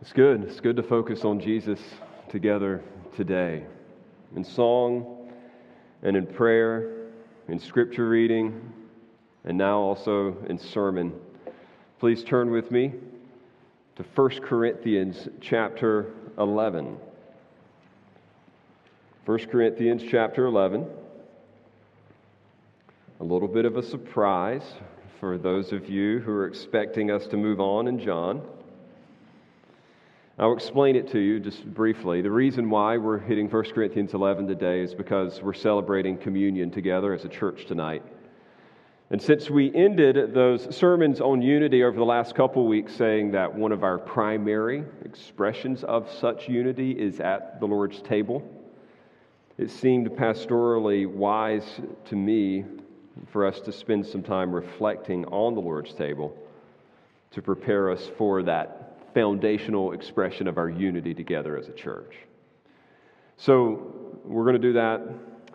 It's good. It's good to focus on Jesus together today in song and in prayer, in scripture reading, and now also in sermon. Please turn with me to 1 Corinthians chapter 11. 1 Corinthians chapter 11. A little bit of a surprise for those of you who are expecting us to move on in John. I'll explain it to you just briefly. The reason why we're hitting 1 Corinthians 11 today is because we're celebrating communion together as a church tonight. And since we ended those sermons on unity over the last couple weeks, saying that one of our primary expressions of such unity is at the Lord's table, it seemed pastorally wise to me for us to spend some time reflecting on the Lord's table to prepare us for that foundational expression of our unity together as a church. So, we're going to do that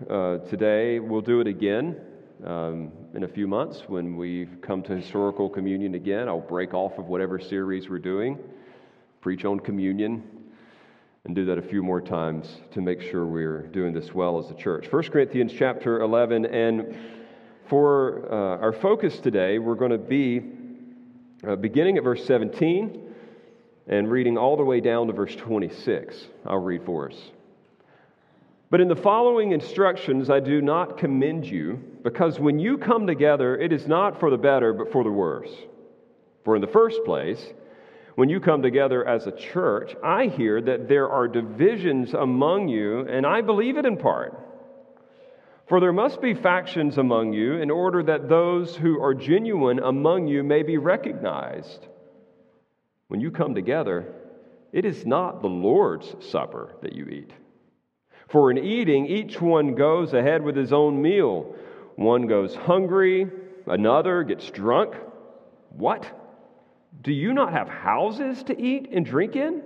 uh, today. We'll do it again um, in a few months when we come to historical communion again. I'll break off of whatever series we're doing, preach on communion, and do that a few more times to make sure we're doing this well as a church. 1 Corinthians chapter 11, and for uh, our focus today, we're going to be uh, beginning at verse 17 and reading all the way down to verse 26. I'll read for us. But in the following instructions, I do not commend you, because when you come together, it is not for the better, but for the worse. For in the first place, when you come together as a church, I hear that there are divisions among you, and I believe it in part. For there must be factions among you, in order that those who are genuine among you may be recognized. When you come together, it is not the Lord's supper that you eat. For in eating, each one goes ahead with his own meal. One goes hungry, another gets drunk. What? Do you not have houses to eat and drink in?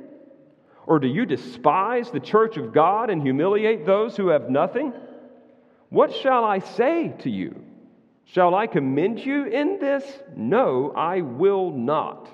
Or do you despise the church of God and humiliate those who have nothing? What shall I say to you? Shall I commend you in this? No, I will not.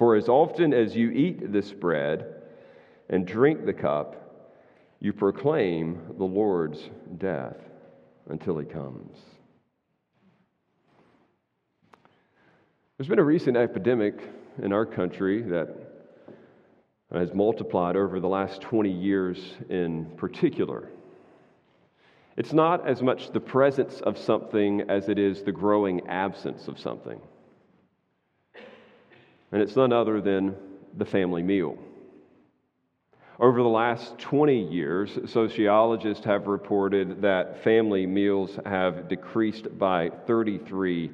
For as often as you eat this bread and drink the cup, you proclaim the Lord's death until he comes. There's been a recent epidemic in our country that has multiplied over the last 20 years in particular. It's not as much the presence of something as it is the growing absence of something and it's none other than the family meal. Over the last 20 years, sociologists have reported that family meals have decreased by 33%.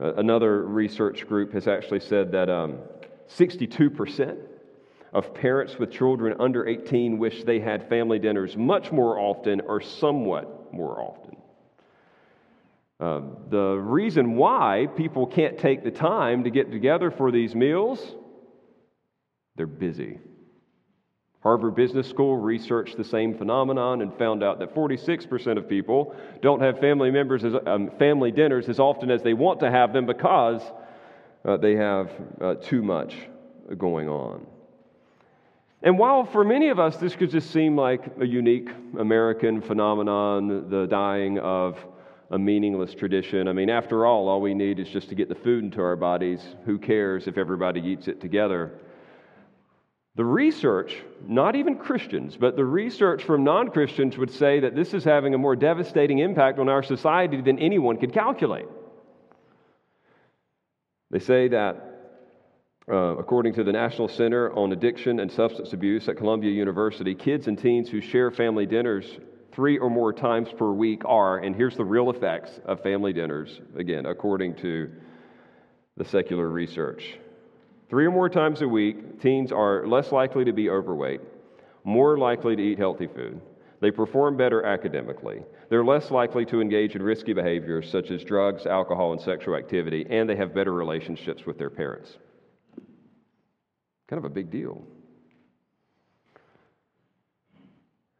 Uh, another research group has actually said that um, 62% of parents with children under 18 wish they had family dinners much more often or somewhat more often. Um, the reason why people can't take the time to get together for these meals, they're busy. Harvard Business School researched the same phenomenon and found out that 46% of people don't have family members as, um, family dinners as often as they want to have them because uh, they have uh, too much going on. And while for many of us this could just seem like a unique American phenomenon, the dying of a meaningless tradition. I mean, after all, all we need is just to get the food into our bodies. Who cares if everybody eats it together? The research, not even Christians, but the research from non Christians would say that this is having a more devastating impact on our society than anyone could calculate. They say that, uh, according to the National Center on Addiction and Substance Abuse at Columbia University, kids and teens who share family dinners three or more times per week are, and here's the real effects of family dinners, again, according to the secular research. Three or more times a week, teens are less likely to be overweight, more likely to eat healthy food. They perform better academically. They're less likely to engage in risky behaviors such as drugs, alcohol, and sexual activity, and they have better relationships with their parents. Kind of a big deal.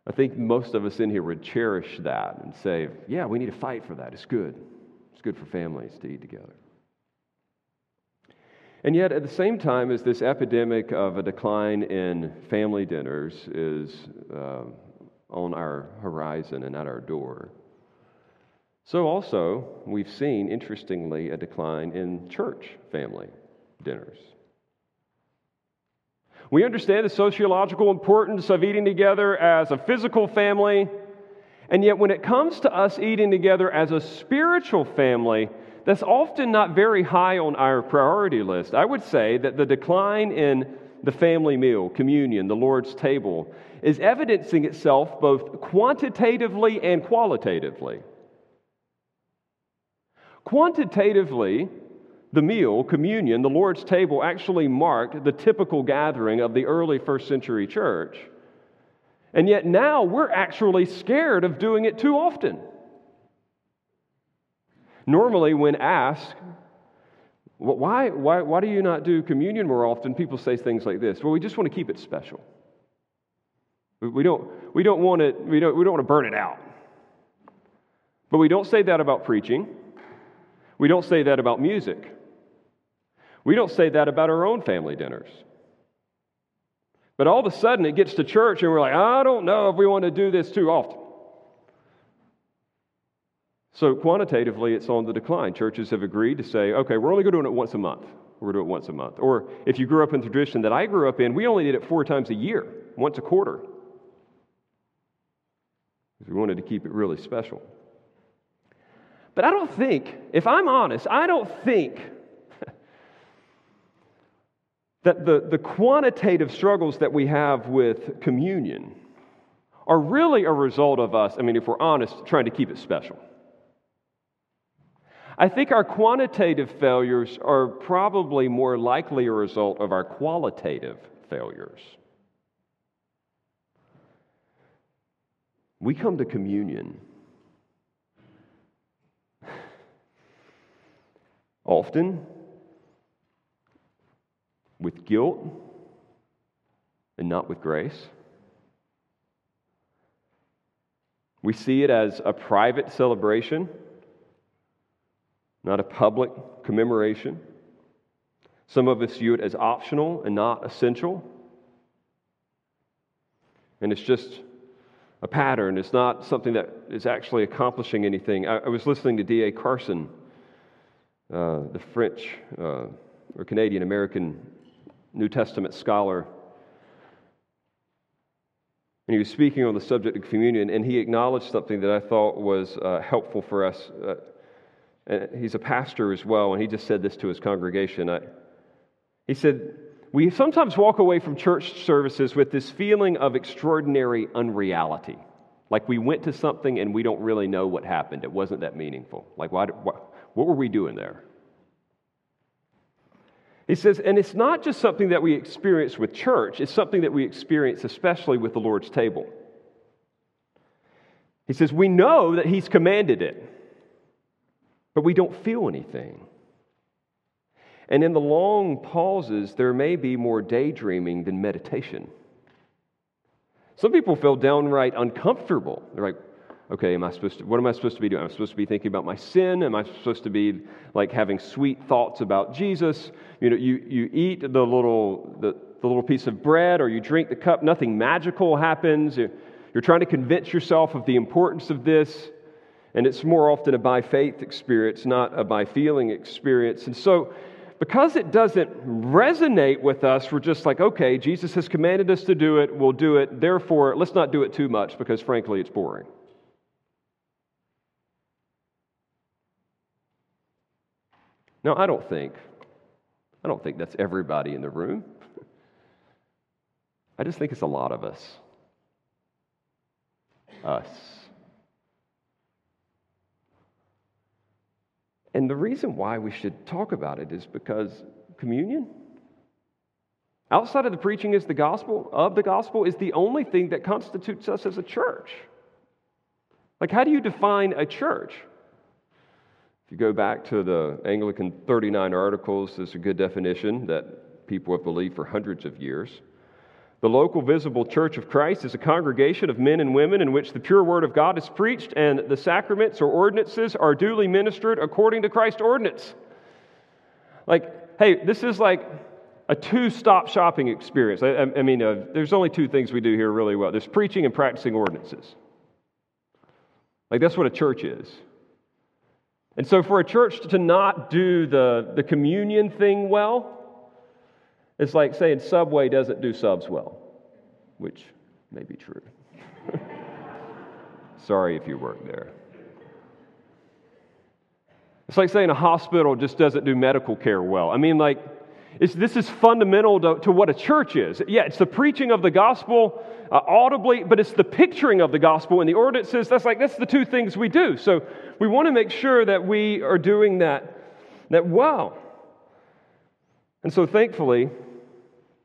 I think most of us in here would cherish that and say, yeah, we need to fight for that. It's good. It's good for families to eat together. And yet, at the same time as this epidemic of a decline in family dinners is uh, on our horizon and at our door, so also we've seen, interestingly, a decline in church family dinners. We understand the sociological importance of eating together as a physical family, and yet when it comes to us eating together as a spiritual family, that's often not very high on our priority list. I would say that the decline in the family meal, communion, the Lord's table, is evidencing itself both quantitatively and qualitatively. Quantitatively, the meal, communion, the Lord's table, actually marked the typical gathering of the early first century church. And yet now we're actually scared of doing it too often. Normally, when asked, why, why, why do you not do communion more often? People say things like this Well, we just want to keep it special. We don't, we don't, want, it, we don't, we don't want to burn it out. But we don't say that about preaching. We don't say that about music. We don't say that about our own family dinners. But all of a sudden, it gets to church and we're like, I don't know if we want to do this too often. So, quantitatively, it's on the decline. Churches have agreed to say, okay, we're only going to do it once a month. We're going to do it once a month. Or if you grew up in the tradition that I grew up in, we only did it four times a year, once a quarter. Because we wanted to keep it really special. But I don't think, if I'm honest, I don't think that the, the quantitative struggles that we have with communion are really a result of us, I mean, if we're honest, trying to keep it special. I think our quantitative failures are probably more likely a result of our qualitative failures. We come to communion often with guilt and not with grace. We see it as a private celebration not a public commemoration. Some of us view it as optional and not essential. And it's just a pattern. It's not something that is actually accomplishing anything. I, I was listening to D.A. Carson, uh, the French uh, or Canadian American New Testament scholar. And he was speaking on the subject of communion, and he acknowledged something that I thought was uh, helpful for us. Uh, and he's a pastor as well, and he just said this to his congregation. I, he said, We sometimes walk away from church services with this feeling of extraordinary unreality. Like we went to something and we don't really know what happened. It wasn't that meaningful. Like, why, what, what were we doing there? He says, and it's not just something that we experience with church, it's something that we experience especially with the Lord's table. He says, we know that He's commanded it but we don't feel anything. And in the long pauses, there may be more daydreaming than meditation. Some people feel downright uncomfortable. They're like, okay, am I supposed to, what am I supposed to be doing? Am I supposed to be thinking about my sin? Am I supposed to be like having sweet thoughts about Jesus? You know, you, you eat the little, the, the little piece of bread or you drink the cup, nothing magical happens. You're, you're trying to convince yourself of the importance of this. And it's more often a by faith experience, not a by feeling experience. And so, because it doesn't resonate with us, we're just like, okay, Jesus has commanded us to do it, we'll do it. Therefore, let's not do it too much because, frankly, it's boring. Now, I don't think, I don't think that's everybody in the room. I just think it's a lot of us. Us. And the reason why we should talk about it is because communion, outside of the preaching is the gospel of the gospel is the only thing that constitutes us as a church. Like, how do you define a church? If you go back to the Anglican 39 Articles, there's a good definition that people have believed for hundreds of years. The local visible church of Christ is a congregation of men and women in which the pure word of God is preached and the sacraments or ordinances are duly ministered according to Christ's ordinance. Like, hey, this is like a two stop shopping experience. I, I mean, uh, there's only two things we do here really well there's preaching and practicing ordinances. Like, that's what a church is. And so, for a church to not do the, the communion thing well, it's like saying Subway doesn't do subs well, which may be true. Sorry if you work there. It's like saying a hospital just doesn't do medical care well. I mean, like, this is fundamental to, to, what a church is. Yeah, it's the preaching of the gospel uh, audibly, but it's the picturing of the gospel and the ordinances. That's like, that's the two things we do. So we want to make sure that we are doing that, that well. And so thankfully,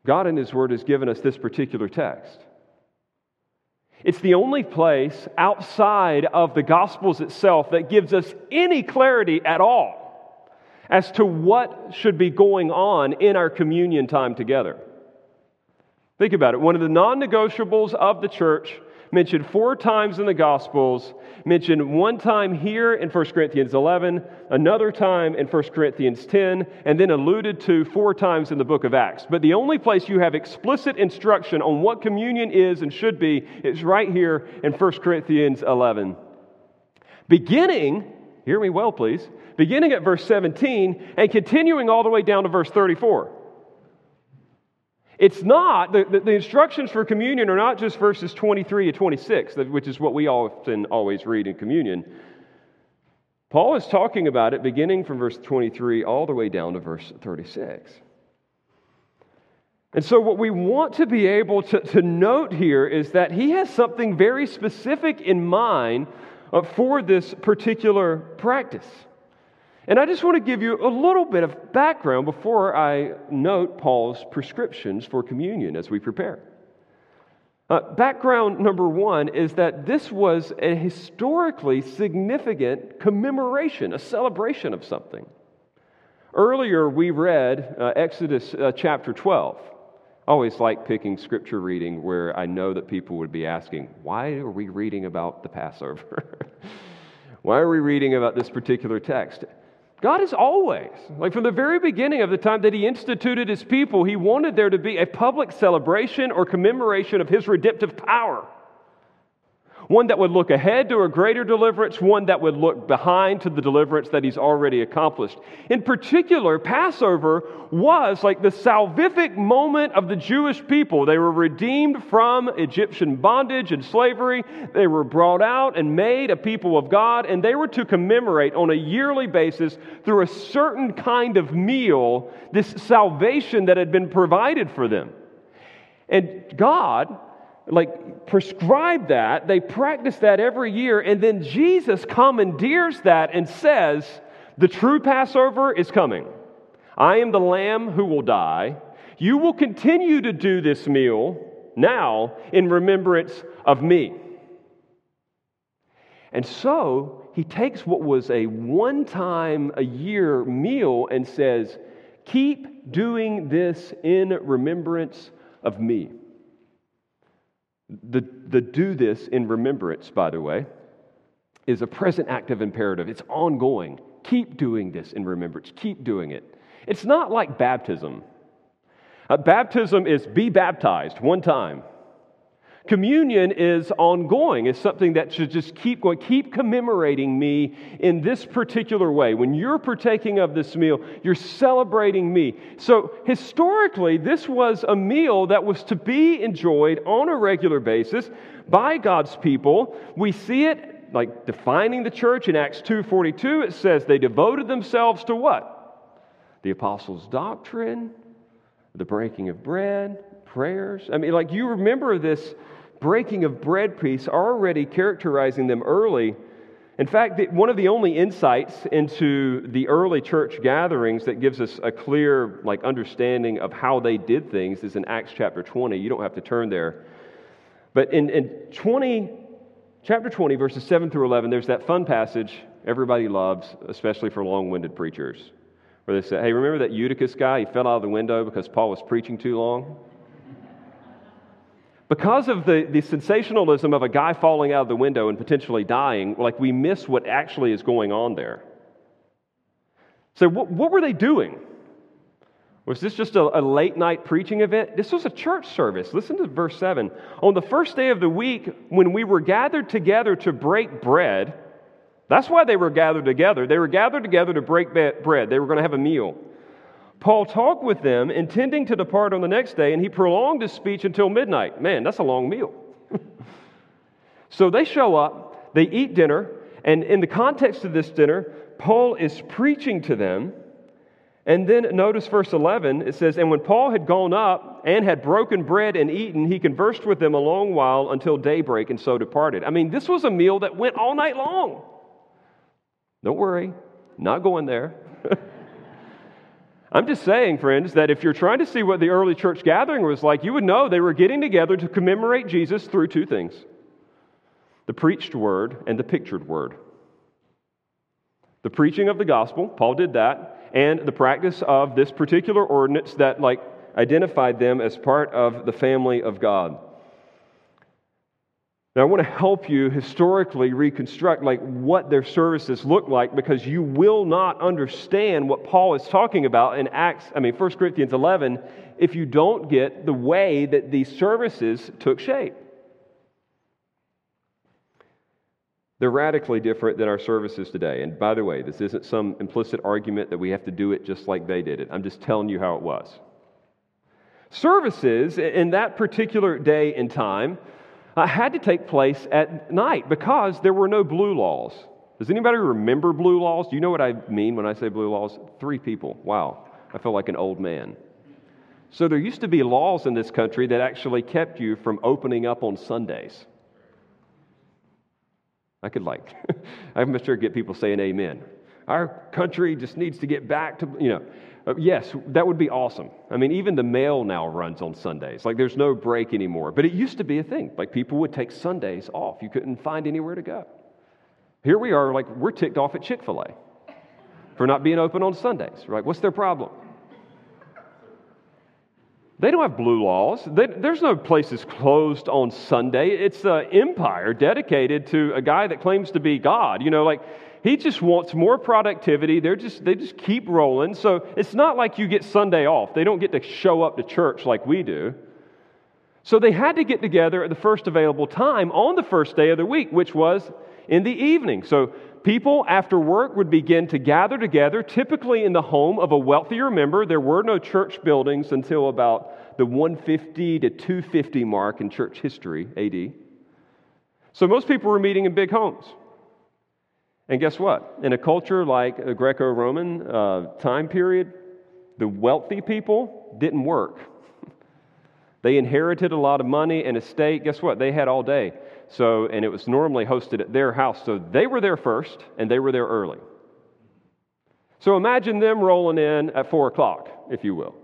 God in His Word has given us this particular text. It's the only place outside of the Gospels itself that gives us any clarity at all as to what should be going on in our communion time together. Think about it. One of the non negotiables of the church, mentioned four times in the Gospels, mentioned one time here in 1 Corinthians 11, another time in 1 Corinthians 10, and then alluded to four times in the book of Acts. But the only place you have explicit instruction on what communion is and should be is right here in 1 Corinthians 11. Beginning, hear me well, please, beginning at verse 17 and continuing all the way down to verse 34. It's not, the, the, instructions for communion are not just verses 23 to 26, which is what we often always read in communion. Paul is talking about it beginning from verse 23 all the way down to verse 36. And so, what we want to be able to, to note here is that he has something very specific in mind uh, for this particular practice. And I just want to give you a little bit of background before I note Paul's prescriptions for communion as we prepare. Uh, background number one is that this was a historically significant commemoration, a celebration of something. Earlier, we read uh, Exodus uh, chapter 12. Always like picking scripture reading where I know that people would be asking, why are we reading about the Passover? why are we reading about this particular text? God is always, like from the very beginning of the time that He instituted His people, He wanted there to be a public celebration or commemoration of His redemptive power one that would look ahead to a greater deliverance, one that would look behind to the deliverance that he's already accomplished. In particular, Passover was like the salvific moment of the Jewish people. They were redeemed from Egyptian bondage and slavery, they were brought out and made a people of God, and they were to commemorate on a yearly basis through a certain kind of meal this salvation that had been provided for them. And God, like prescribe that, they practice that every year, and then Jesus commandeers that and says, The true Passover is coming. I am the lamb who will die. You will continue to do this meal now in remembrance of me. And so he takes what was a one time a year meal and says, Keep doing this in remembrance of me. The, the do this in remembrance, by the way, is a present active imperative. It's ongoing. Keep doing this in remembrance. Keep doing it. It's not like baptism. Uh, baptism is be baptized one time. Communion is ongoing. It's something that should just keep going, keep commemorating me in this particular way. When you're partaking of this meal, you're celebrating me. So, historically, this was a meal that was to be enjoyed on a regular basis by God's people. We see it like defining the church in Acts 2:42. It says they devoted themselves to what? The apostles' doctrine, the breaking of bread, prayers. I mean, like you remember this breaking of bread piece already characterizing them early. In fact, one of the only insights into the early church gatherings that gives us a clear like understanding of how they did things is in Acts chapter 20. You don't have to turn there. But in, in 20, chapter 20, verses 7 through 11, there's that fun passage everybody loves, especially for long winded preachers, where they say, Hey, remember that Eutychus guy? He fell out of the window because Paul was preaching too long? Because of the, the sensationalism of a guy falling out of the window and potentially dying, like we miss what actually is going on there. So, what, what were they doing? Was this just a, a, late night preaching event? This was a church service. Listen to verse 7. On the first day of the week, when we were gathered together to break bread, that's why they were gathered together. They were gathered together to break bread. They were going to have a meal. Paul talked with them, intending to depart on the next day, and he prolonged his speech until midnight. Man, that's a long meal. so they show up, they eat dinner, and in the context of this dinner, Paul is preaching to them. And then notice verse 11, it says, And when Paul had gone up and had broken bread and eaten, he conversed with them a long while until daybreak, and so departed. I mean, this was a meal that went all night long. Don't worry, not going there. I'm just saying, friends, that if you're trying to see what the early church gathering was like, you would know they were getting together to commemorate Jesus through two things the preached word and the pictured word. The preaching of the gospel, Paul did that, and the practice of this particular ordinance that like identified them as part of the family of God. I want to help you historically reconstruct like what their services look like because you will not understand what Paul is talking about in Acts, I mean 1 Corinthians 11 if you don't get the way that these services took shape. They're radically different than our services today. And by the way, this isn't some implicit argument that we have to do it just like they did it. I'm just telling you how it was. Services in that particular day and time uh, had to take place at night because there were no blue laws. Does anybody remember blue laws? Do you know what I mean when I say blue laws? Three people. Wow, I feel like an old man. So there used to be laws in this country that actually kept you from opening up on Sundays. I could like, I'm sure get people saying amen. Our country just needs to get back to, you know, Uh, yes, that would be awesome. I mean, even the mail now runs on Sundays. Like, there's no break anymore. But it used to be a thing. Like, people would take Sundays off. You couldn't find anywhere to go. Here we are, like, we're ticked off at Chick fil A for not being open on Sundays, right? What's their problem? They don't have blue laws. They, there's no places closed on Sunday. It's an empire dedicated to a guy that claims to be God. You know, like he just wants more productivity. They're just, they just keep rolling. So it's not like you get Sunday off. They don't get to show up to church like we do. So they had to get together at the first available time on the first day of the week, which was in the evening. So people after work would begin to gather together, typically in the home of a wealthier member. There were no church buildings until about the 150 to 250 mark in church history, AD. So most people were meeting in big homes. And guess what? In a culture like a Greco Roman uh, time period, the wealthy people didn't work. they inherited a lot of money and estate. Guess what? They had all day. So, and it was normally hosted at their house. So they were there first and they were there early. So imagine them rolling in at four o'clock, if you will.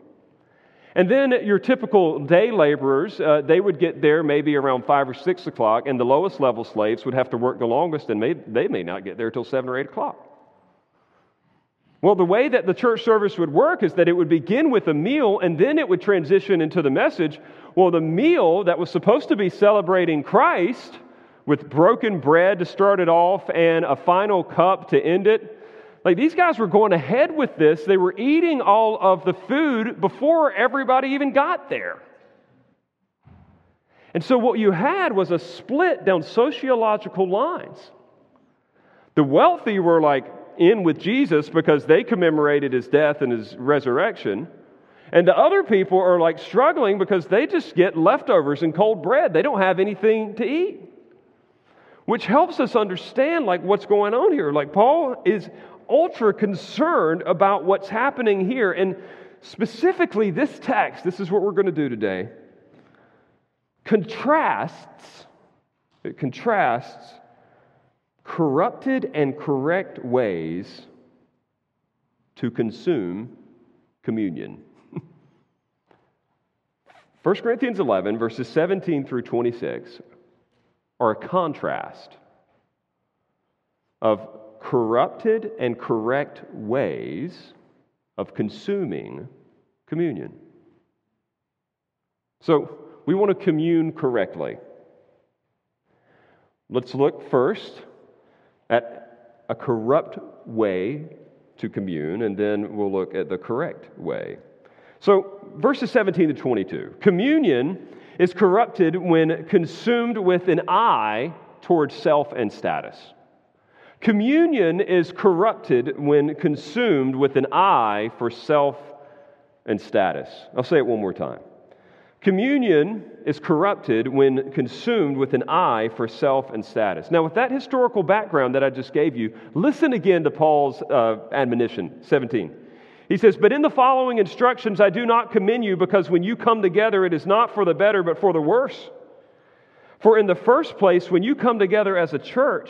And then your typical day laborers, uh, they would get there maybe around 5 or 6 o'clock, and the lowest level slaves would have to work the longest, and may, they may not get there until 7 or 8 o'clock. Well, the way that the church service would work is that it would begin with a meal, and then it would transition into the message. Well, the meal that was supposed to be celebrating Christ with broken bread to start it off and a final cup to end it, like these guys were going ahead with this. They were eating all of the food before everybody even got there. And so what you had was a split down sociological lines. The wealthy were like in with Jesus because they commemorated his death and his resurrection. And the other people are like struggling because they just get leftovers and cold bread. They don't have anything to eat. Which helps us understand like what's going on here. Like Paul is ultra concerned about what's happening here. And specifically, this text, this is what we're going to do today, contrasts, it contrasts corrupted and correct ways to consume communion. 1 Corinthians 11, verses 17 through 26, are a contrast of corrupted and correct ways of consuming communion. So, we want to commune correctly. Let's look first at a corrupt way to commune, and then we'll look at the correct way. So, verses 17 to 22 communion is corrupted when consumed with an eye towards self and status. Communion is corrupted when consumed with an eye for self and status. I'll say it one more time. Communion is corrupted when consumed with an eye for self and status. Now, with that historical background that I just gave you, listen again to Paul's uh, admonition, 17. He says, But in the following instructions I do not commend you because when you come together, it is not for the better, but for the worse. For in the first place, when you come together as a church,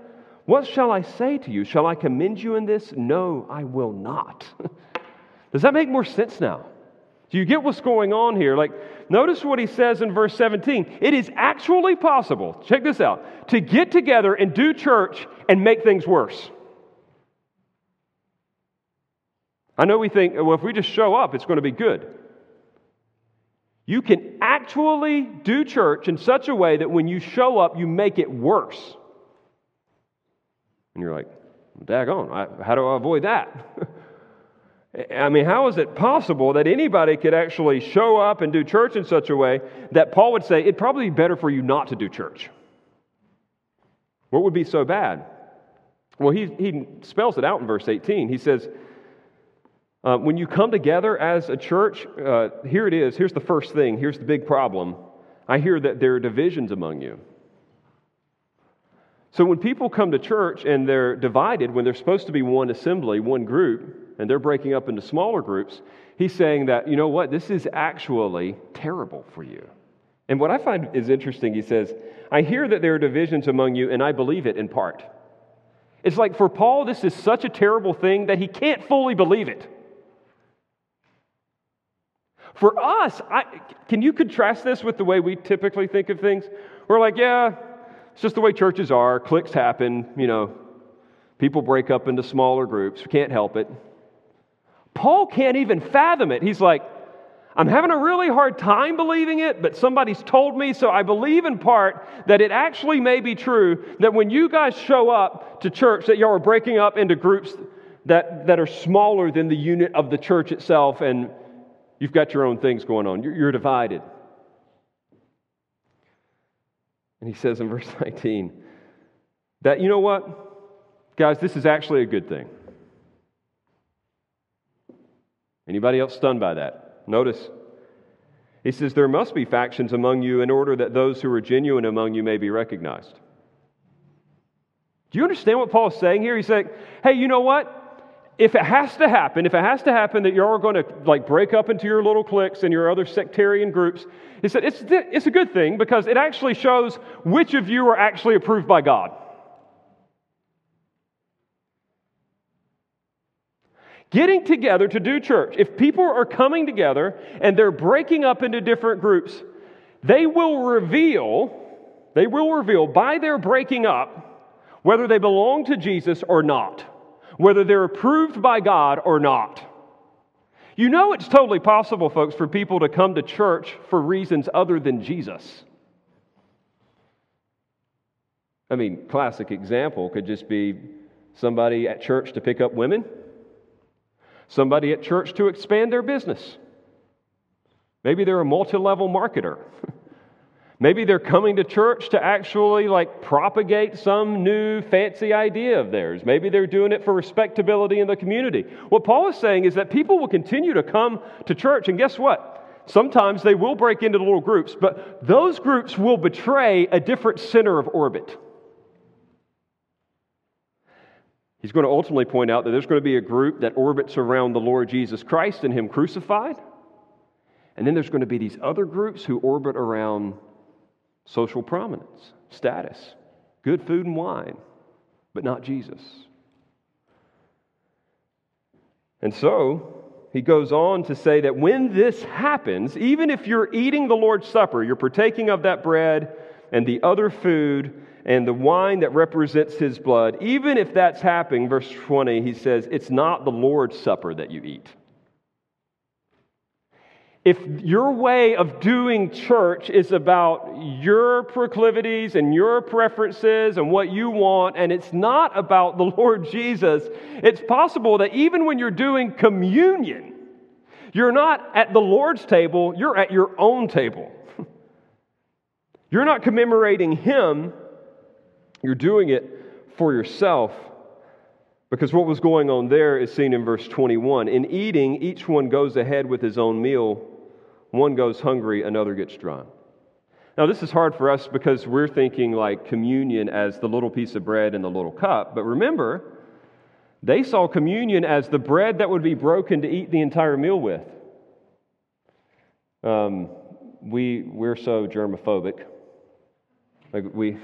What shall I say to you? Shall I commend you in this? No, I will not. Does that make more sense now? Do you get what's going on here? Like, notice what he says in verse 17. It is actually possible, check this out, to get together and do church and make things worse. I know we think, well, if we just show up, it's going to be good. You can actually do church in such a way that when you show up, you make it worse. And you're like, daggone, how do I avoid that? I mean, how is it possible that anybody could actually show up and do church in such a way that Paul would say it'd probably be better for you not to do church? What would be so bad? Well, he, he spells it out in verse 18. He says, uh, When you come together as a church, uh, here it is. Here's the first thing. Here's the big problem. I hear that there are divisions among you. So when people come to church and they're divided, when they're supposed to be one assembly, one group, and they're breaking up into smaller groups, he's saying that, you know what, this is actually terrible for you. And what I find is interesting, he says, I hear that there are divisions among you, and I believe it in part. It's like for Paul, this is such a terrible thing that he can't fully believe it. For us, I, can you contrast this with the way we typically think of things? We're like, yeah, it's just the way churches are. Cliques happen, you know, people break up into smaller groups. We can't help it. Paul can't even fathom it. He's like, I'm having a really hard time believing it, but somebody's told me, so I believe in part that it actually may be true that when you guys show up to church, that y'all are breaking up into groups that, that are smaller than the unit of the church itself, and you've got your own things going on. You're, you're divided. And he says in verse 19 that, you know what, guys, this is actually a good thing. Anybody else stunned by that? Notice. He says, There must be factions among you in order that those who are genuine among you may be recognized. Do you understand what Paul is saying here? He's saying, Hey, you know what? If it has to happen, if it has to happen that you're going to like break up into your little cliques and your other sectarian groups, he said it's, it's a good thing because it actually shows which of you are actually approved by God. Getting together to do church, if people are coming together and they're breaking up into different groups, they will reveal, they will reveal by their breaking up whether they belong to Jesus or not whether they're approved by God or not. You know, it's totally possible, folks, for people to come to church for reasons other than Jesus. I mean, classic example could just be somebody at church to pick up women, somebody at church to expand their business. Maybe they're a multi level marketer. Maybe they're coming to church to actually like propagate some new fancy idea of theirs. Maybe they're doing it for respectability in the community. What Paul is saying is that people will continue to come to church, and guess what? Sometimes they will break into little groups, but those groups will betray a different center of orbit. He's going to ultimately point out that there's going to be a group that orbits around the Lord Jesus Christ and Him crucified. And then there's going to be these other groups who orbit around social prominence, status, good food and wine, but not Jesus. And so he goes on to say that when this happens, even if you're eating the Lord's Supper, you're partaking of that bread and the other food and the wine that represents his blood, even if that's happening, verse 20, he says, it's not the Lord's Supper that you eat. If your way of doing church is about your proclivities and your preferences and what you want, and it's not about the Lord Jesus, it's possible that even when you're doing communion, you're not at the Lord's table, you're at your own table. You're not commemorating Him, you're doing it for yourself. Because what was going on there is seen in verse 21. In eating, each one goes ahead with his own meal. One goes hungry, another gets drunk. Now, this is hard for us because we're thinking like communion as the little piece of bread and the little cup. But remember, they saw communion as the bread that would be broken to eat the entire meal with. Um, we, we're so germophobic. Like we,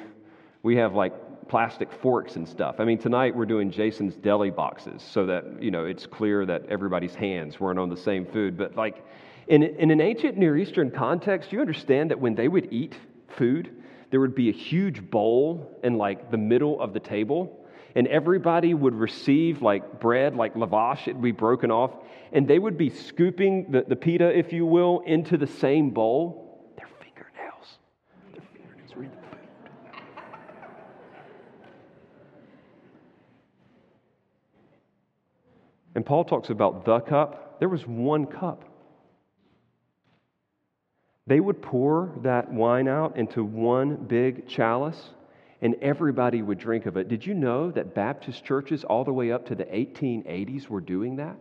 we have like plastic forks and stuff. I mean, tonight we're doing Jason's deli boxes so that, you know, it's clear that everybody's hands weren't on the same food. But like in, in an ancient Near Eastern context, you understand that when they would eat food, there would be a huge bowl in like the middle of the table and everybody would receive like bread, like lavash, it'd be broken off, and they would be scooping the, the pita, if you will, into the same bowl. Their fingernails. Their fingernails were in the food. And Paul talks about the cup. There was one cup. They would pour that wine out into one big chalice and everybody would drink of it. Did you know that Baptist churches all the way up to the 1880s were doing that?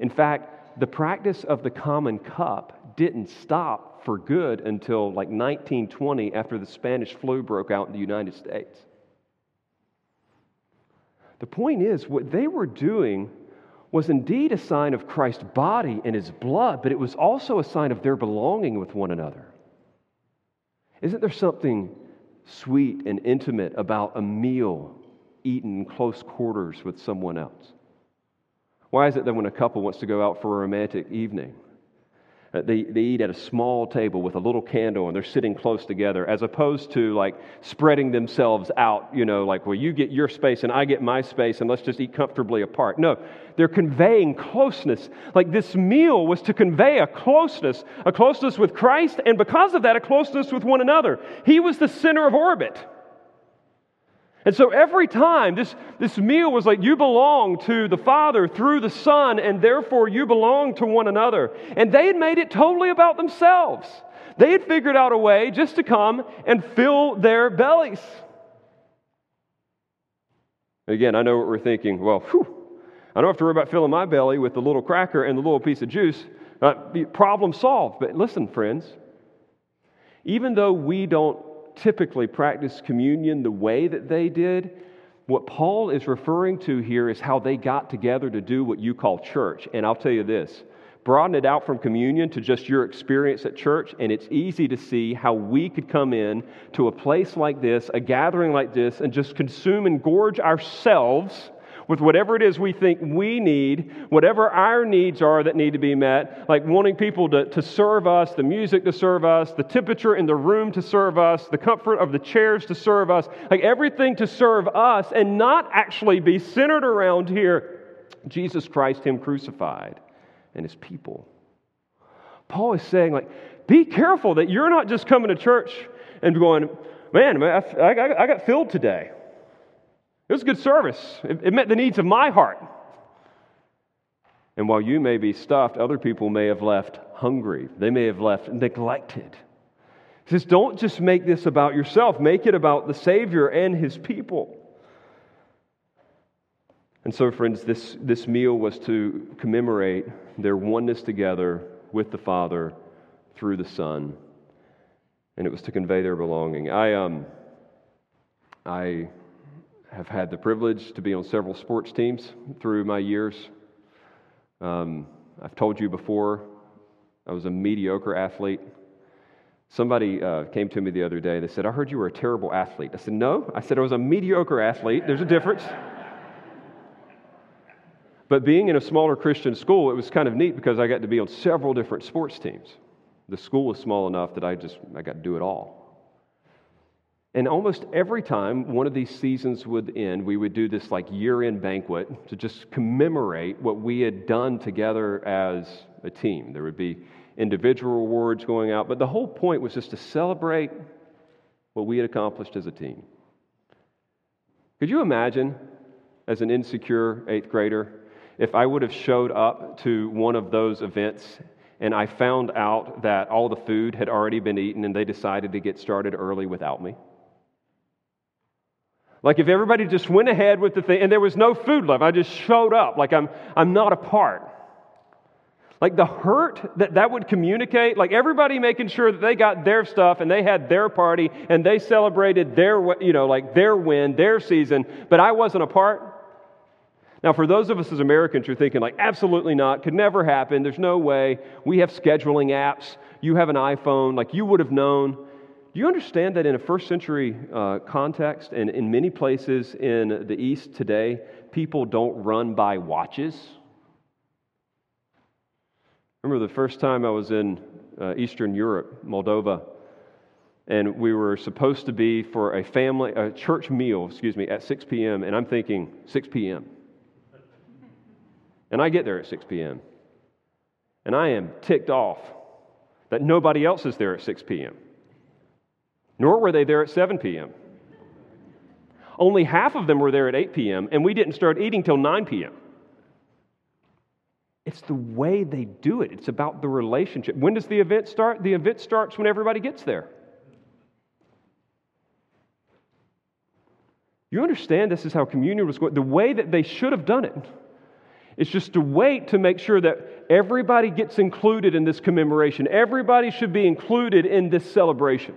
In fact, the practice of the common cup didn't stop for good until like 1920 after the Spanish flu broke out in the United States. The point is, what they were doing was indeed a sign of Christ's body and his blood, but it was also a sign of their belonging with one another. Isn't there something sweet and intimate about a meal eaten in close quarters with someone else? Why is it that when a couple wants to go out for a romantic evening, Uh, they, they eat at a small table with a little candle and they're sitting close together, as opposed to like spreading themselves out, you know, like, well, you get your space and I get my space and let's just eat comfortably apart. No, they're conveying closeness. Like this meal was to convey a closeness, a closeness with Christ, and because of that, a closeness with one another. He was the center of orbit. And so every time this, this meal was like, you belong to the Father through the Son, and therefore you belong to one another. And they had made it totally about themselves. They had figured out a way just to come and fill their bellies. Again, I know what we're thinking. Well, whew, I don't have to worry about filling my belly with the little cracker and the little piece of juice. Uh, problem solved. But listen, friends, even though we don't typically practice communion the way that they did. What Paul is referring to here is how they got together to do what you call church. And I'll tell you this broaden it out from communion to just your experience at church, and it's easy to see how we could come in to a place like this, a gathering like this, and just consume and gorge ourselves with whatever it is we think we need, whatever our needs are that need to be met, like wanting people to, to serve us, the music to serve us, the temperature in the room to serve us, the comfort of the chairs to serve us, like everything to serve us, and not actually be centered around here Jesus Christ, Him crucified, and His people. Paul is saying, like, be careful that you're not just coming to church and going, man, I, I, I got filled today. It was good service, it, it met the needs of my heart. And while you may be stuffed, other people may have left hungry. They may have left neglected. He says, Don't just make this about yourself, make it about the Savior and his people. And so, friends, this, this meal was to commemorate their oneness together with the Father through the Son, and it was to convey their belonging. I, um, I have had the privilege to be on several sports teams through my years. Um, I've told you before, I was a mediocre athlete. Somebody uh, came to me the other day. And they said, I heard you were a terrible athlete. I said, No. I said, I was a mediocre athlete. There's a difference. but being in a smaller Christian school, it was kind of neat because I got to be on several different sports teams. The school was small enough that I just I got to do it all. And almost every time one of these seasons would end, we would do this like year end banquet to just commemorate what we had done together as a team. There would be individual awards going out, but the whole point was just to celebrate what we had accomplished as a team. Could you imagine, as an insecure eighth grader, if I would have showed up to one of those events and I found out that all the food had already been eaten and they decided to get started early without me? Like if everybody just went ahead with the thing and there was no food left, I just showed up like I'm, I'm not a part. Like the hurt that that would communicate, like everybody making sure that they got their stuff and they had their party and they celebrated their, you know, like their win, their season, but I wasn't a part. Now, for those of us as Americans, you're thinking, like, absolutely not, could never happen, there's no way. We have scheduling apps, you have an iPhone, like, you would have known. Do you understand that in a first century uh, context and in many places in the East today, people don't run by watches? remember the first time I was in uh, Eastern Europe, Moldova, and we were supposed to be for a family, a church meal, excuse me, at 6 p.m., and I'm thinking, 6 p.m. And I get there at 6 p.m., and I am ticked off that nobody else is there at 6 p.m., nor were they there at 7 p.m. Only half of them were there at 8 p.m., and we didn't start eating till 9 p.m. It's the way they do it. It's about the relationship. When does the event start? The event starts when everybody gets there. You understand this is how communion was going. The way that they should have done it, it is just to wait to make sure that everybody gets included in this commemoration. Everybody should be included in this celebration.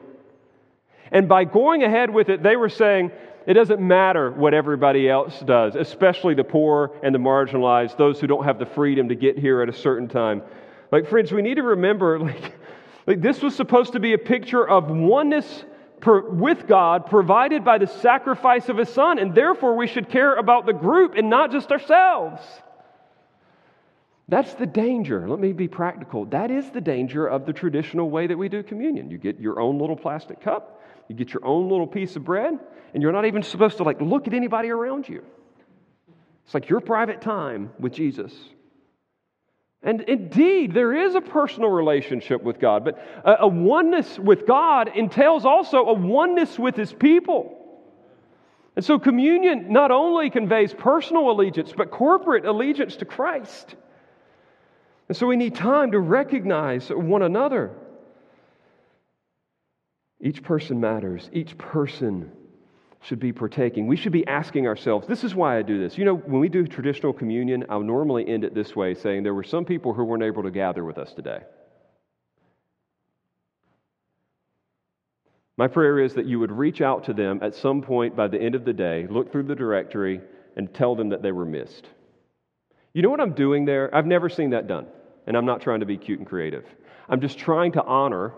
And by going ahead with it, they were saying, it doesn't matter what everybody else does, especially the poor and the marginalized, those who don't have the freedom to get here at a certain time. Like, friends, we need to remember like, like this was supposed to be a picture of oneness per, with God provided by the sacrifice of His Son, and therefore we should care about the group and not just ourselves. That's the danger. Let me be practical. That is the danger of the traditional way that we do communion. You get your own little plastic cup, you get your own little piece of bread, and you're not even supposed to like look at anybody around you. It's like your private time with Jesus. And indeed, there is a personal relationship with God, but a, oneness with God entails also a oneness with His people. And so, communion not only conveys personal allegiance, but corporate allegiance to Christ. And so, we need time to recognize one another. Each person matters. Each person should be partaking. We should be asking ourselves, this is why I do this. You know, when we do traditional communion, I'll normally end it this way saying, There were some people who weren't able to gather with us today. My prayer is that you would reach out to them at some point by the end of the day, look through the directory, and tell them that they were missed. You know what I'm doing there? I've never seen that done, and I'm not trying to be cute and creative. I'm just trying to honor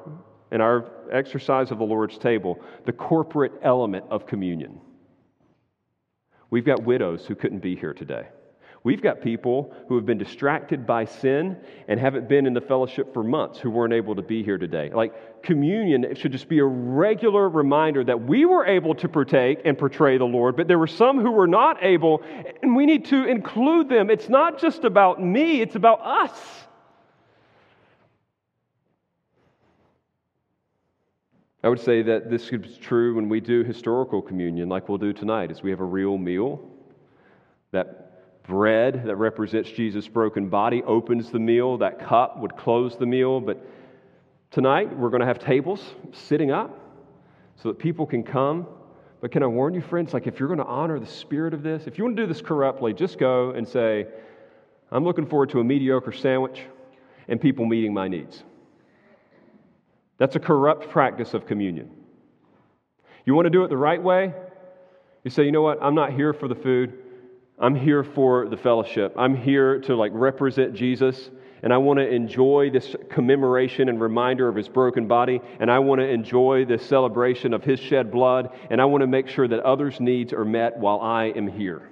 in our exercise of the Lord's table the corporate element of communion. We've got widows who couldn't be here today. We've got people who have been distracted by sin and haven't been in the fellowship for months who weren't able to be here today. Like communion it should just be a regular reminder that we were able to partake and portray the Lord, but there were some who were not able, and we need to include them. It's not just about me, it's about us. I would say that this is true when we do historical communion, like we'll do tonight, as we have a real meal. That bread that represents Jesus' broken body opens the meal, that cup would close the meal, but Tonight, we're going to have tables sitting up so that people can come. But can I warn you, friends, like if you're going to honor the spirit of this, if you want to do this corruptly, just go and say, I'm looking forward to a mediocre sandwich and people meeting my needs. That's a corrupt practice of communion. You want to do it the right way? You say, you know what? I'm not here for the food. I'm here for the fellowship. I'm here to like represent Jesus and I want to enjoy this commemoration and reminder of his broken body, and I want to enjoy this celebration of his shed blood, and I want to make sure that others' needs are met while I am here.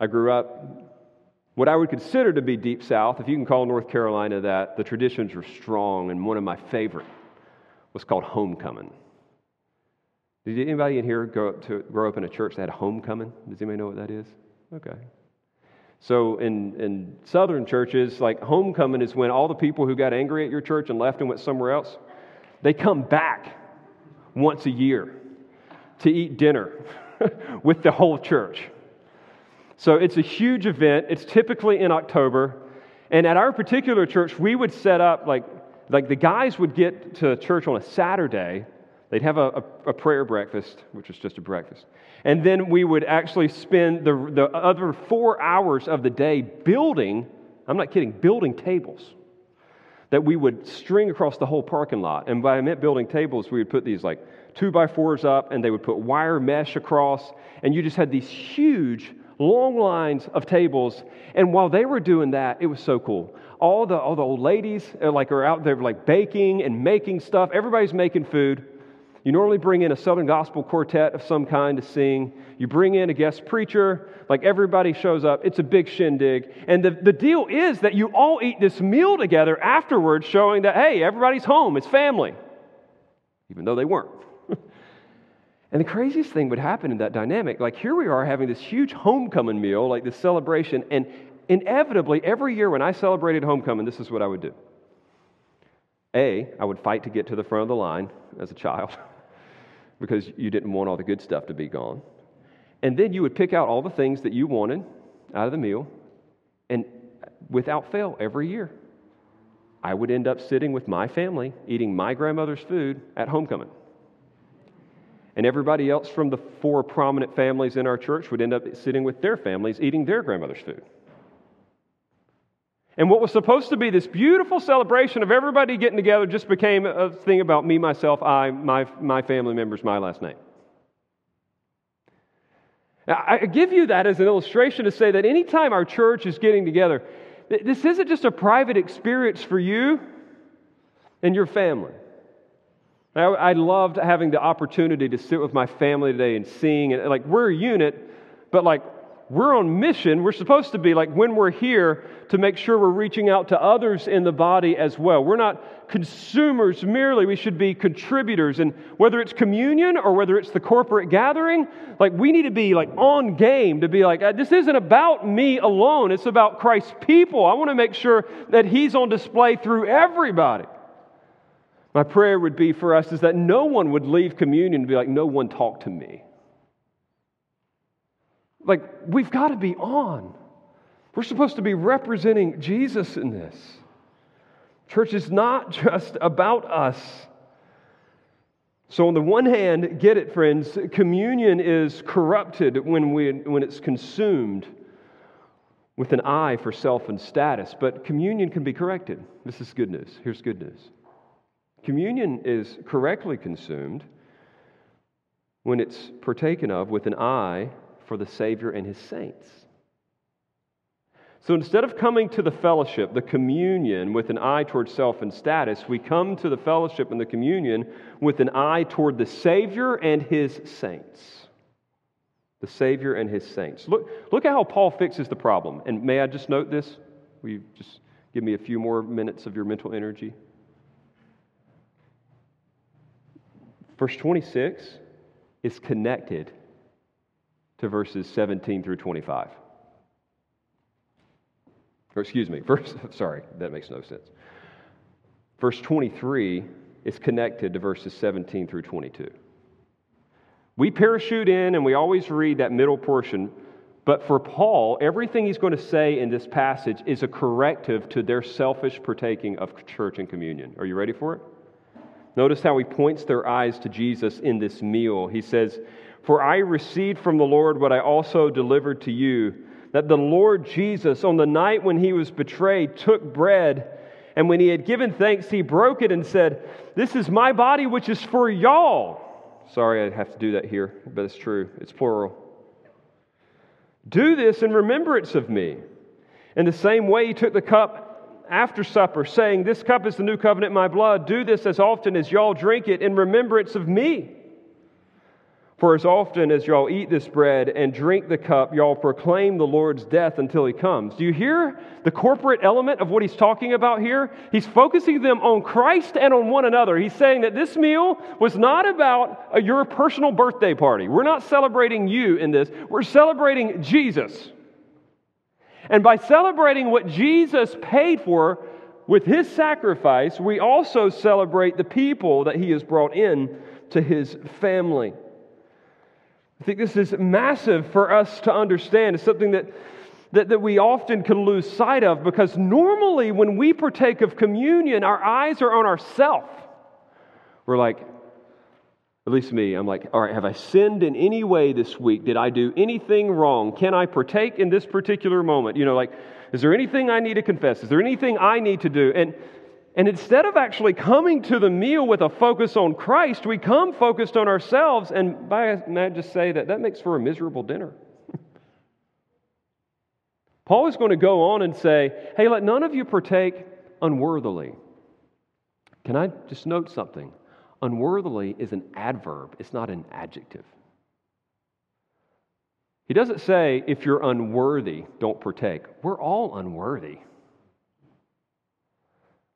I grew up what I would consider to be deep south, if you can call North Carolina that, the traditions were strong, and one of my favorite was called homecoming. Did anybody in here grow up, to, grow up in a church that had homecoming? Does anybody know what that is? Okay. So in, in southern churches, like homecoming is when all the people who got angry at your church and left and went somewhere else, they come back once a year to eat dinner with the whole church. So it's a huge event. It's typically in October. And at our particular church, we would set up like, like the guys would get to church on a Saturday They'd have a, a, a, prayer breakfast, which was just a breakfast. And then we would actually spend the, the other four hours of the day building, I'm not kidding, building tables that we would string across the whole parking lot. And by I meant building tables, we would put these like two by fours up and they would put wire mesh across. And you just had these huge, long lines of tables. And while they were doing that, it was so cool. All the, all the old ladies uh, like are out there like baking and making stuff. Everybody's making food. You normally bring in a Southern Gospel quartet of some kind to sing. You bring in a guest preacher, like everybody shows up. It's a big shindig. And the, the deal is that you all eat this meal together afterwards, showing that, hey, everybody's home, it's family, even though they weren't. And the craziest thing would happen in that dynamic like, here we are having this huge homecoming meal, like this celebration, and inevitably, every year when I celebrated homecoming, this is what I would do. A, I would fight to get to the front of the line as a child. because you didn't want all the good stuff to be gone. And then you would pick out all the things that you wanted out of the meal, and without fail, every year, I would end up sitting with my family eating my grandmother's food at homecoming. And everybody else from the four prominent families in our church would end up sitting with their families eating their grandmother's food. And what was supposed to be this beautiful celebration of everybody getting together just became a thing about me, myself, I, my, my family members, my last name. Now, I give you that as an illustration to say that anytime our church is getting together, this isn't just a private experience for you and your family. I loved having the opportunity to sit with my family today and sing, and like we're a unit, but like we're on mission. We're supposed to be like when we're here to make sure we're reaching out to others in the body as well. We're not consumers merely, we should be contributors. And whether it's communion or whether it's the corporate gathering, like we need to be like on game to be like, uh, this isn't about me alone, it's about Christ's people. I want to make sure that He's on display through everybody. My prayer would be for us is that no one would leave communion and be like, no one talked to me. Like, we've got to be on. We're supposed to be representing Jesus in this. Church is not just about us. So, on the one hand, get it, friends, communion is corrupted when, we, when it's consumed with an eye for self and status, but communion can be corrected. This is good news. Here's good news communion is correctly consumed when it's partaken of with an eye for the Savior and his saints. So instead of coming to the fellowship, the communion, with an eye toward self and status, we come to the fellowship and the communion with an eye toward the Savior and his saints. The Savior and his saints. Look, look at how Paul fixes the problem. And may I just note this? Will you just give me a few more minutes of your mental energy? Verse 26 is connected to verses 17 through 25. Or excuse me, verse, sorry, that makes no sense. Verse 23 is connected to verses 17 through 22. We parachute in and we always read that middle portion, But for Paul, everything he's going to say in this passage is a corrective to their selfish partaking of church and communion. Are you ready for it? Notice how he points their eyes to Jesus in this meal. He says, For I received from the Lord what I also delivered to you, that the Lord Jesus, on the night when he was betrayed, took bread, and when he had given thanks, he broke it and said, This is my body, which is for y'all. Sorry, I have to do that here, but it's true. It's plural. Do this in remembrance of me. In the same way, he took the cup after supper, saying, This cup is the new covenant in my blood. Do this as often as y'all drink it in remembrance of me. For as often as y'all eat this bread and drink the cup, y'all proclaim the Lord's death until he comes. Do you hear the corporate element of what he's talking about here? He's focusing them on Christ and on one another. He's saying that this meal was not about a, your personal birthday party. We're not celebrating you in this, we're celebrating Jesus. And by celebrating what Jesus paid for with his sacrifice, we also celebrate the people that he has brought in to his family. I think this is massive for us to understand. It's something that, that, that we often can lose sight of because normally when we partake of communion, our eyes are on ourself. We're like, at least me, I'm like, all right, have I sinned in any way this week? Did I do anything wrong? Can I partake in this particular moment? You know, like, is there anything I need to confess? Is there anything I need to do? And and instead of actually coming to the meal with a focus on Christ, we come focused on ourselves. And by, I just say that that makes for a miserable dinner. Paul is going to go on and say, hey, let none of you partake unworthily. Can I just note something? Unworthily is an adverb, it's not an adjective. He doesn't say, if you're unworthy, don't partake. We're all unworthy.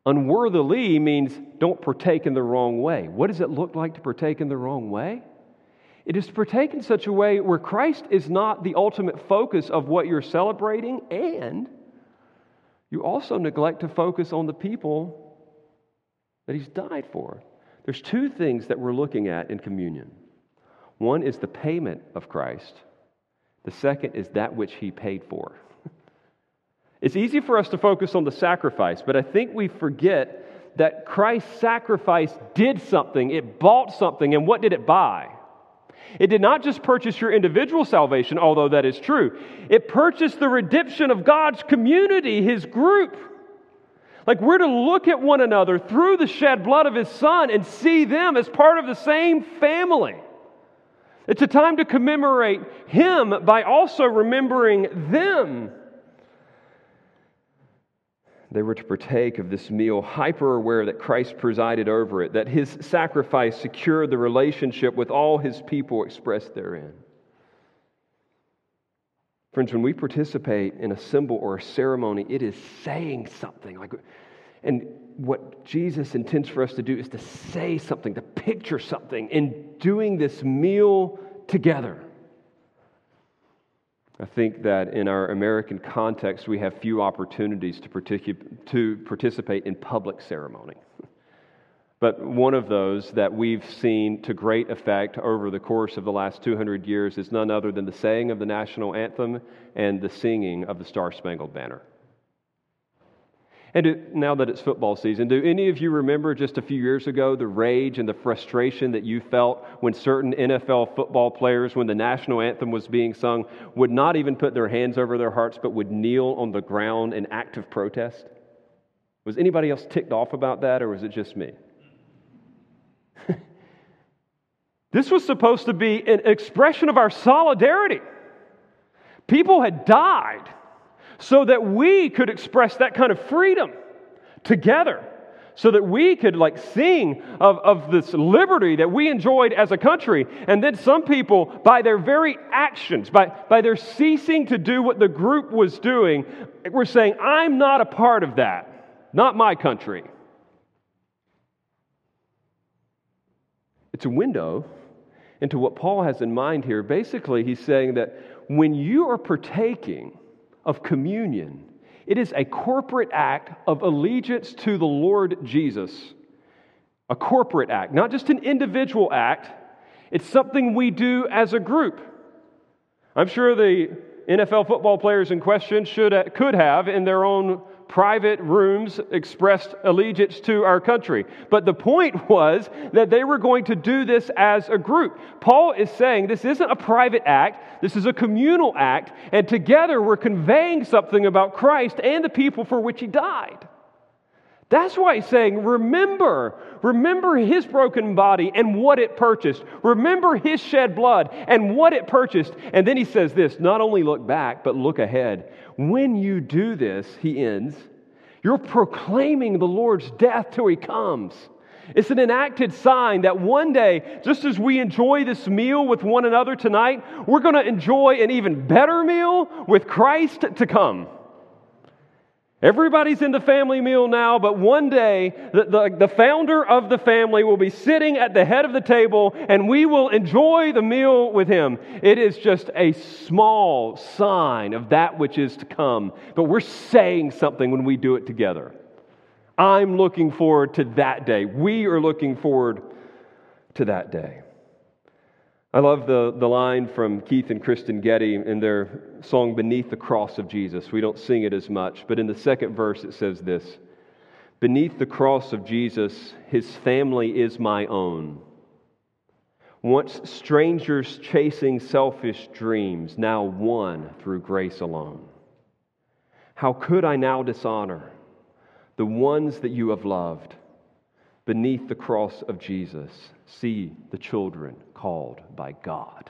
Unworthily means don't partake in the wrong way. What does it look like to partake in the wrong way? It is to partake in such a way where Christ is not the ultimate focus of what you're celebrating, and you also neglect to focus on the people that He's died for. There's two things that we're looking at in communion one is the payment of Christ, the second is that which He paid for. It's easy for us to focus on the sacrifice, but I think we forget that Christ's sacrifice did something, it bought something, and what did it buy? It did not just purchase your individual salvation, although that is true. It purchased the redemption of God's community, His group. Like we're to look at one another through the shed blood of His Son and see them as part of the same family. It's a time to commemorate Him by also remembering them. They were to partake of this meal, hyper aware that Christ presided over it, that his sacrifice secured the relationship with all his people expressed therein. Friends, when we participate in a symbol or a ceremony, it is saying something. Like, and what Jesus intends for us to do is to say something, to picture something in doing this meal together. I think that in our American context, we have few opportunities to, particip- to participate in public ceremony. But one of those that we've seen to great effect over the course of the last 200 years is none other than the saying of the national anthem and the singing of the Star Spangled Banner. And now that it's football season, do any of you remember just a few years ago the rage and the frustration that you felt when certain NFL football players, when the national anthem was being sung, would not even put their hands over their hearts but would kneel on the ground in active protest? Was anybody else ticked off about that or was it just me? this was supposed to be an expression of our solidarity. People had died so that we could express that kind of freedom together so that we could like sing of, of this liberty that we enjoyed as a country. And then some people by their very actions by, by their ceasing to do what the group was doing were saying i'm not a part of that. Not my country it's a window into what paul has in mind here basically he's saying that when you are partaking of communion. It is a corporate act of allegiance to the Lord Jesus. A corporate act, not just an individual act. It's something we do as a group. I'm sure the NFL football players in question should, could have in their own private rooms expressed allegiance to our country. But the point was that they were going to do this as a group. Paul is saying this isn't a private act, this is a communal act, and together we're conveying something about Christ and the people for which he died. That's why he's saying, remember, remember his broken body and what it purchased. Remember his shed blood and what it purchased. And then he says this not only look back, but look ahead. When you do this, he ends, you're proclaiming the Lord's death till he comes. It's an enacted sign that one day, just as we enjoy this meal with one another tonight, we're going to enjoy an even better meal with Christ to come. Everybody's in the family meal now, but one day the, the, the, founder of the family will be sitting at the head of the table and we will enjoy the meal with him. It is just a small sign of that which is to come, but we're saying something when we do it together. I'm looking forward to that day. We are looking forward to that day. I love the, the line from Keith and Kristen Getty in their song Beneath the Cross of Jesus. We don't sing it as much, but in the second verse it says this Beneath the cross of Jesus, his family is my own. Once strangers chasing selfish dreams, now one through grace alone. How could I now dishonor the ones that you have loved? Beneath the cross of Jesus, see the children called by God.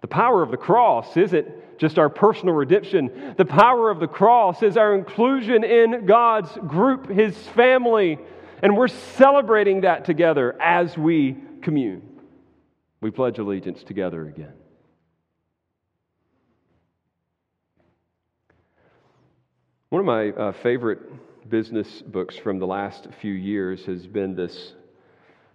The power of the cross isn't just our personal redemption. The power of the cross is our inclusion in God's group, His family. And we're celebrating that together as we commune. We pledge allegiance together again. One of my uh, favorite business books from the last few years has been this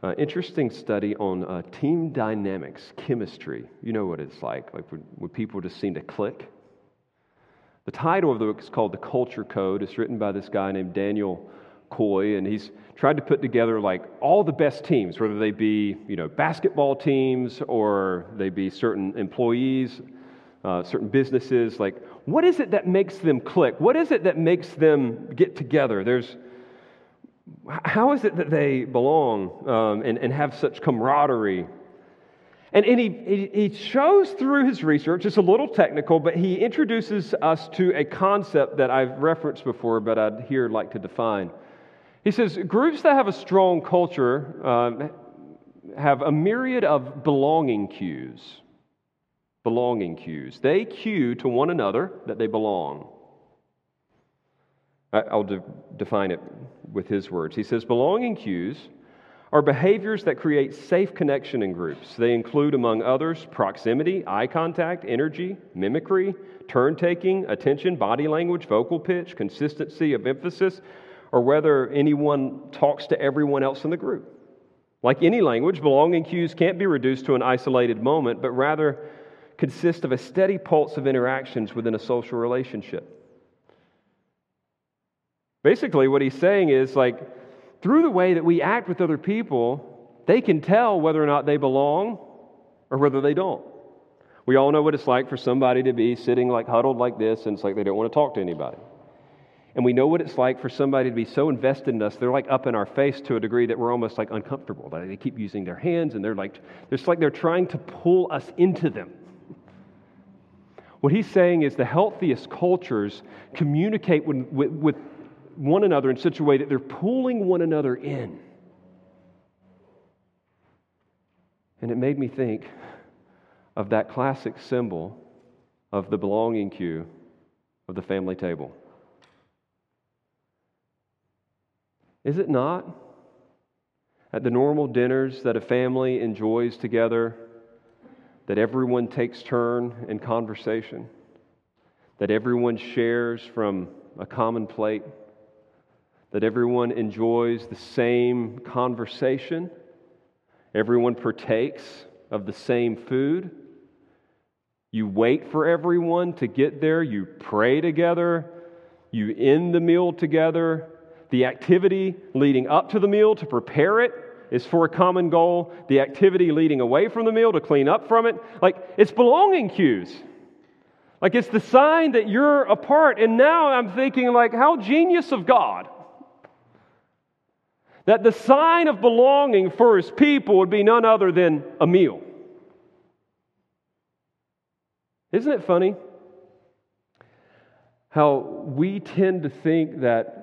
uh, interesting study on uh, team dynamics, chemistry. You know what it's like, like when, when people just seem to click. The title of the book is called The Culture Code. It's written by this guy named Daniel Coyle, and he's tried to put together like all the best teams, whether they be you know basketball teams or they be certain employees, uh, certain businesses. Like, what is it that makes them click? What is it that makes them get together? There's how is it that they belong um, and, and have such camaraderie? And, and he, he shows through his research, it's a little technical, but he introduces us to a concept that I've referenced before, but I'd here like to define. He says groups that have a strong culture um, have a myriad of belonging cues. Belonging cues. They cue to one another that they belong. I'll de- define it with his words. He says, Belonging cues are behaviors that create safe connection in groups. They include, among others, proximity, eye contact, energy, mimicry, turn taking, attention, body language, vocal pitch, consistency of emphasis, or whether anyone talks to everyone else in the group. Like any language, belonging cues can't be reduced to an isolated moment, but rather consist of a steady pulse of interactions within a social relationship. Basically, what he's saying is like, through the way that we act with other people, they can tell whether or not they belong or whether they don't. We all know what it's like for somebody to be sitting like huddled like this, and it's like they don't want to talk to anybody. And we know what it's like for somebody to be so invested in us, they're like up in our face to a degree that we're almost like uncomfortable. They keep using their hands, and they're like, it's like they're trying to pull us into them. What he's saying is the healthiest cultures communicate with, with, with one another in such a way that they're pulling one another in. And it made me think of that classic symbol of the belonging cue of the family table. Is it not? At the normal dinners that a family enjoys together, that everyone takes turn in conversation, that everyone shares from a common plate that everyone enjoys the same conversation, everyone partakes of the same food. You wait for everyone to get there, you pray together, you end the meal together. The activity leading up to the meal to prepare it is for a common goal, the activity leading away from the meal to clean up from it. Like, it's belonging cues. Like, it's the sign that you're a part. And now I'm thinking, like, how genius of God that the sign of belonging for his people would be none other than a meal. Isn't it funny how we tend to think that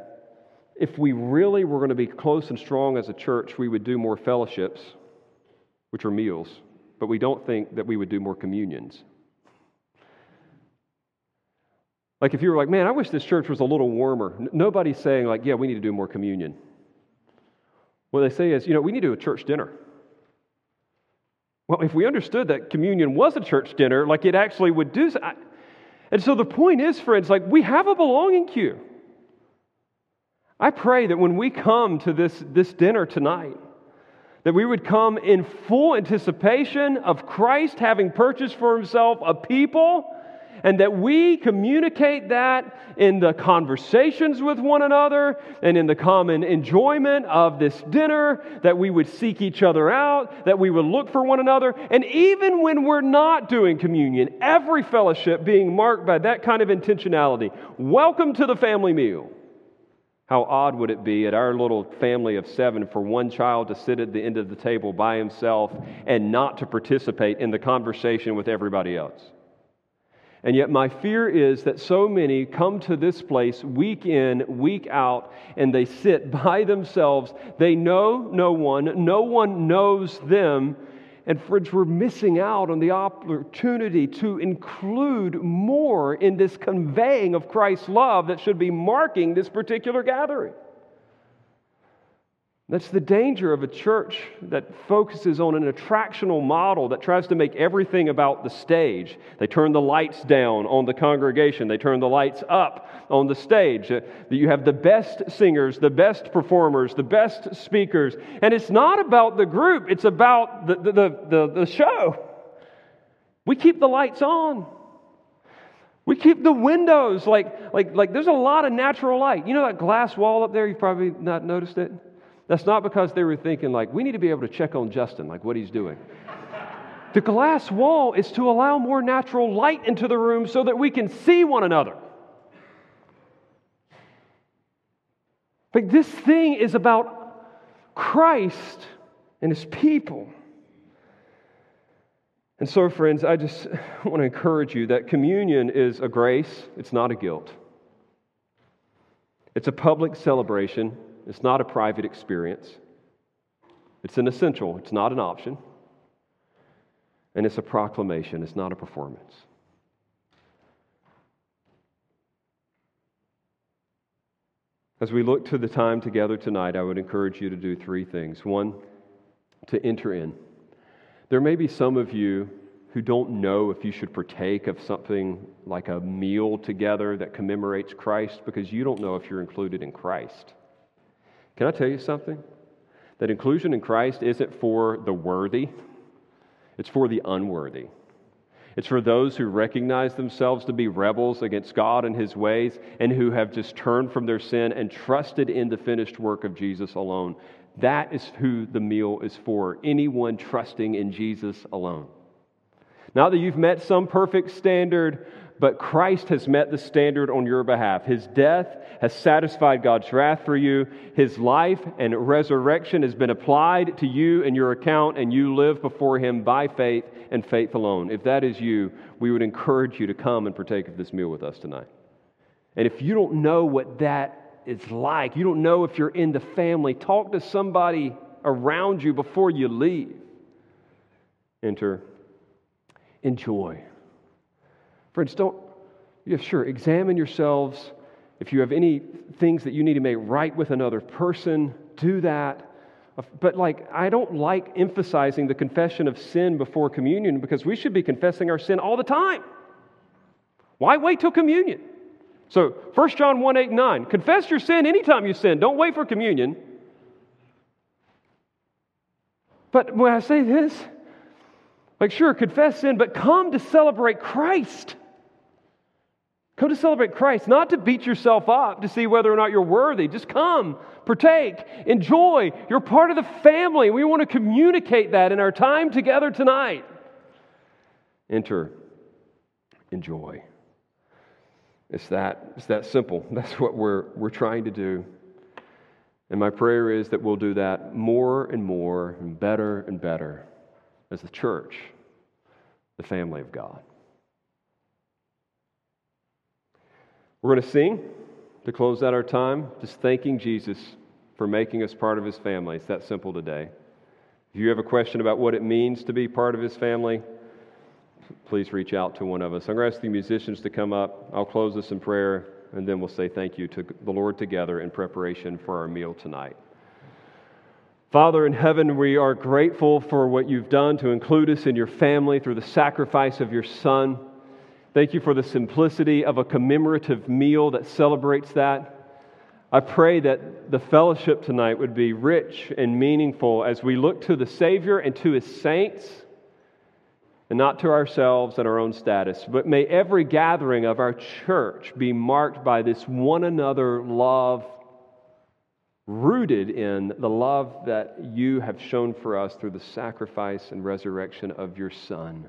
if we really were going to be close and strong as a church, we would do more fellowships, which are meals, but we don't think that we would do more communions. Like if you were like, man, I wish this church was a little warmer. Nobody's saying, like, yeah, we need to do more communion. What they say is, you know, we need to do a church dinner. Well, if we understood that communion was a church dinner, like it actually would do so. And so the point is, friends, like we have a belonging cue. I pray that when we come to this, this dinner tonight, that we would come in full anticipation of Christ having purchased for himself a people and that we communicate that in the conversations with one another and in the common enjoyment of this dinner, that we would seek each other out, that we would look for one another. And even when we're not doing communion, every fellowship being marked by that kind of intentionality. Welcome to the family meal. How odd would it be at our little family of seven for one child to sit at the end of the table by himself and not to participate in the conversation with everybody else? And yet, my fear is that so many come to this place week in, week out, and they sit by themselves. They know no one, no one knows them. And, friends, we're missing out on the opportunity to include more in this conveying of Christ's love that should be marking this particular gathering. That's the danger of a church that focuses on an attractional model that tries to make everything about the stage. They turn the lights down on the congregation, they turn the lights up on the stage. That you have the best singers, the best performers, the best speakers. And it's not about the group, it's about the, the, the, the show. We keep the lights on. We keep the windows like, like, like there's a lot of natural light. You know that glass wall up there? You've probably not noticed it. That's not because they were thinking, like, we need to be able to check on Justin, like what he's doing. the glass wall is to allow more natural light into the room so that we can see one another. But this thing is about Christ and his people. And so, friends, I just want to encourage you that communion is a grace, it's not a guilt. It's a public celebration it's not a private experience. It's an essential, it's not an option. And it's a proclamation, it's not a performance. As we look to the time together tonight, I would encourage you to do three things. One, to enter in. There may be some of you who don't know if you should partake of something like a meal together that commemorates Christ because you don't know if you're included in Christ. Can I tell you something? That inclusion in Christ isn't for the worthy, it's for the unworthy. It's for those who recognize themselves to be rebels against God and His ways and who have just turned from their sin and trusted in the finished work of Jesus alone. That is who the meal is for. Anyone trusting in Jesus alone. Not that you've met some perfect standard but Christ has met the standard on your behalf. His death has satisfied God's wrath for you. His life and resurrection has been applied to you and your account, and you live before Him by faith and faith alone. If that is you, we would encourage you to come and partake of this meal with us tonight. And if you don't know what that is like, you don't know if you're in the family, talk to somebody around you before you leave. Enter. Enjoy. Friends, don't, yeah, sure, examine yourselves. If you have any things that you need to make right with another person, do that. But, like, I don't like emphasizing the confession of sin before communion because we should be confessing our sin all the time. Why wait till communion? So, 1 John 1 8 9, confess your sin anytime you sin. Don't wait for communion. But when I say this, like, sure, confess sin, but come to celebrate Christ. Come to celebrate Christ, not to beat yourself up to see whether or not you're worthy. Just come, partake, enjoy. You're part of the family. We want to communicate that in our time together tonight. Enter, enjoy. It's that, it's that simple. That's what we're, we're trying to do. And my prayer is that we'll do that more and more and better and better as the church, the family of God. We're going to sing to close out our time, just thanking Jesus for making us part of his family. It's that simple today. If you have a question about what it means to be part of his family, please reach out to one of us. I'm going to ask the musicians to come up. I'll close this in prayer, and then we'll say thank you to the Lord together in preparation for our meal tonight. Father in heaven, we are grateful for what you've done to include us in your family through the sacrifice of your Son. Thank you for the simplicity of a commemorative meal that celebrates that. I pray that the fellowship tonight would be rich and meaningful as we look to the Savior and to his saints, and not to ourselves and our own status. But may every gathering of our church be marked by this one another love, rooted in the love that you have shown for us through the sacrifice and resurrection of your Son.